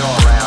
your ass.